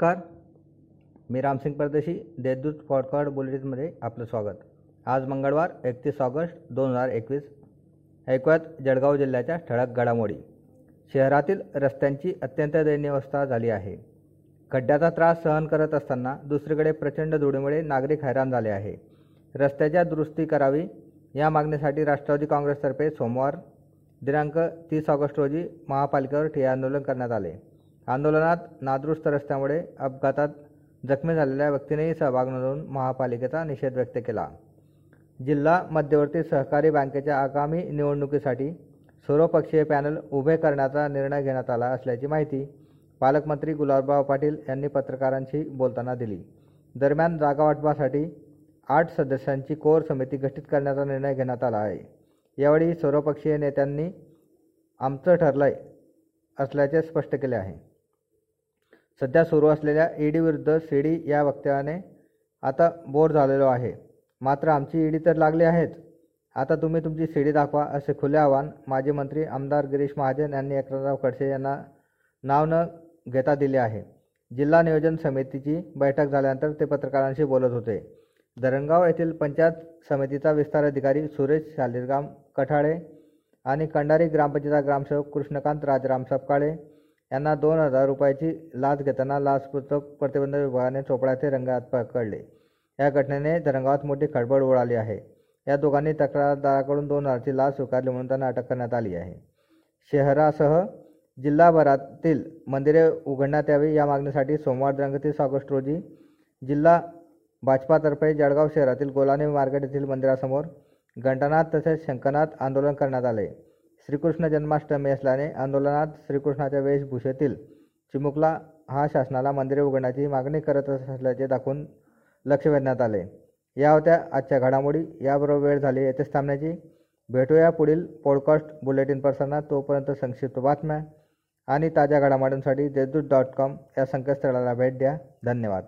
नमस्कार. मी रामसिंग परदेशी देशदूत फॉडकॉड बुलेटिनमध्ये आपलं स्वागत. आज मंगळवार एकतीस ऑगस्ट दोन हजार एकवीस. ऐकूयात जळगाव जिल्ह्याच्या ठळक घडामोडी. शहरातील रस्त्यांची अत्यंत दयनीय अवस्था झाली आहे. खड्ड्याचा त्रास सहन करत असताना दुसरीकडे प्रचंड धुळीमुळे नागरिक हैराण झाले आहे. रस्त्याच्या दुरुस्ती करावी या मागणीसाठी राष्ट्रवादी काँग्रेसतर्फे सोमवार दिनांक तीस ऑगस्ट रोजी महापालिकेवर ठिय्या आंदोलन करण्यात आले. आंदोलनात नादुरुस्त रस्त्यामुळे अपघातात जखमी झालेल्या व्यक्तीनेही सहभाग नोंदवून महापालिकेचा निषेध व्यक्त केला. जिल्हा मध्यवर्ती सहकारी बँकेच्या आगामी निवडणुकीसाठी सर्वपक्षीय पॅनल उभे करण्याचा निर्णय घेण्यात आला असल्याची माहिती पालकमंत्री गुलाबराव पाटील यांनी पत्रकारांशी बोलताना दिली. दरम्यान जागावाटपासाठी आठ सदस्यांची कोर समिती गठीत करण्याचा निर्णय घेण्यात आला आहे. यावेळी सर्वपक्षीय नेत्यांनी आमचं ठरलंय असल्याचे स्पष्ट केले आहे. सध्या सुरू असलेल्या ईडी विरुद्ध सीडी या वक्तव्याने आता बोर झालेलो आहे. मात्र आमची ईडी तर लागली आहेच आता तुम्ही तुमची सीडी दाखवा असे खुले आवाहन माजी मंत्री आमदार गिरीश महाजन यांनी एकनाथराव खडसे यांना नाव न घेता दिले आहे. जिल्हा नियोजन समितीची बैठक झाल्यानंतर ते पत्रकारांशी बोलत होते. धरणगाव येथील पंचायत समितीचा विस्तार अधिकारी सुरेश शालिरगाम कठाळे आणि कंडारी ग्रामपंचायत ग्रामसेवक कृष्णकांत राजराम सपकाळे यांना दोन हजार रुपयाची लाच घेताना लाचलुचपत प्रतिबंध विभागाने चोपड्याचे रंगात पकडले. या घटनेने तरंगावात मोठी खळबळ उडाली आहे. या दोघांनी तक्रारदाराकडून दोन हजारची लाच स्वीकारली म्हणून त्यांना अटक करण्यात आली आहे. शहरासह जिल्हाभरातील मंदिरे उघडण्यात यावी या मागणीसाठी सोमवार दिनांक तीस ऑगस्ट रोजी जिल्हा भाजपातर्फे जळगाव शहरातील गोलाने मार्केट येथील मंदिरासमोर घंटानाथ तसेच शंकनाथ आंदोलन करण्यात आले. श्रीकृष्ण जन्माष्टमी असल्याने आंदोलनात श्रीकृष्णाच्या वेशभूषेतील चिमुकला हा शासनाला मंदिरे उघडण्याची मागणी करत असल्याचे दाखवून लक्ष वेधण्यात आले. या होत्या आजच्या घडामोडी. याबरोबर वेळ झाली येथेच थांबण्याची. भेटूया पुढील पॉडकास्ट बुलेटिन प्रसारणात तोपर्यंत संक्षिप्त बातम्या आणि ताज्या घडामोडींसाठी देशदूत डॉट कॉम या संकेतस्थळाला भेट द्या. धन्यवाद.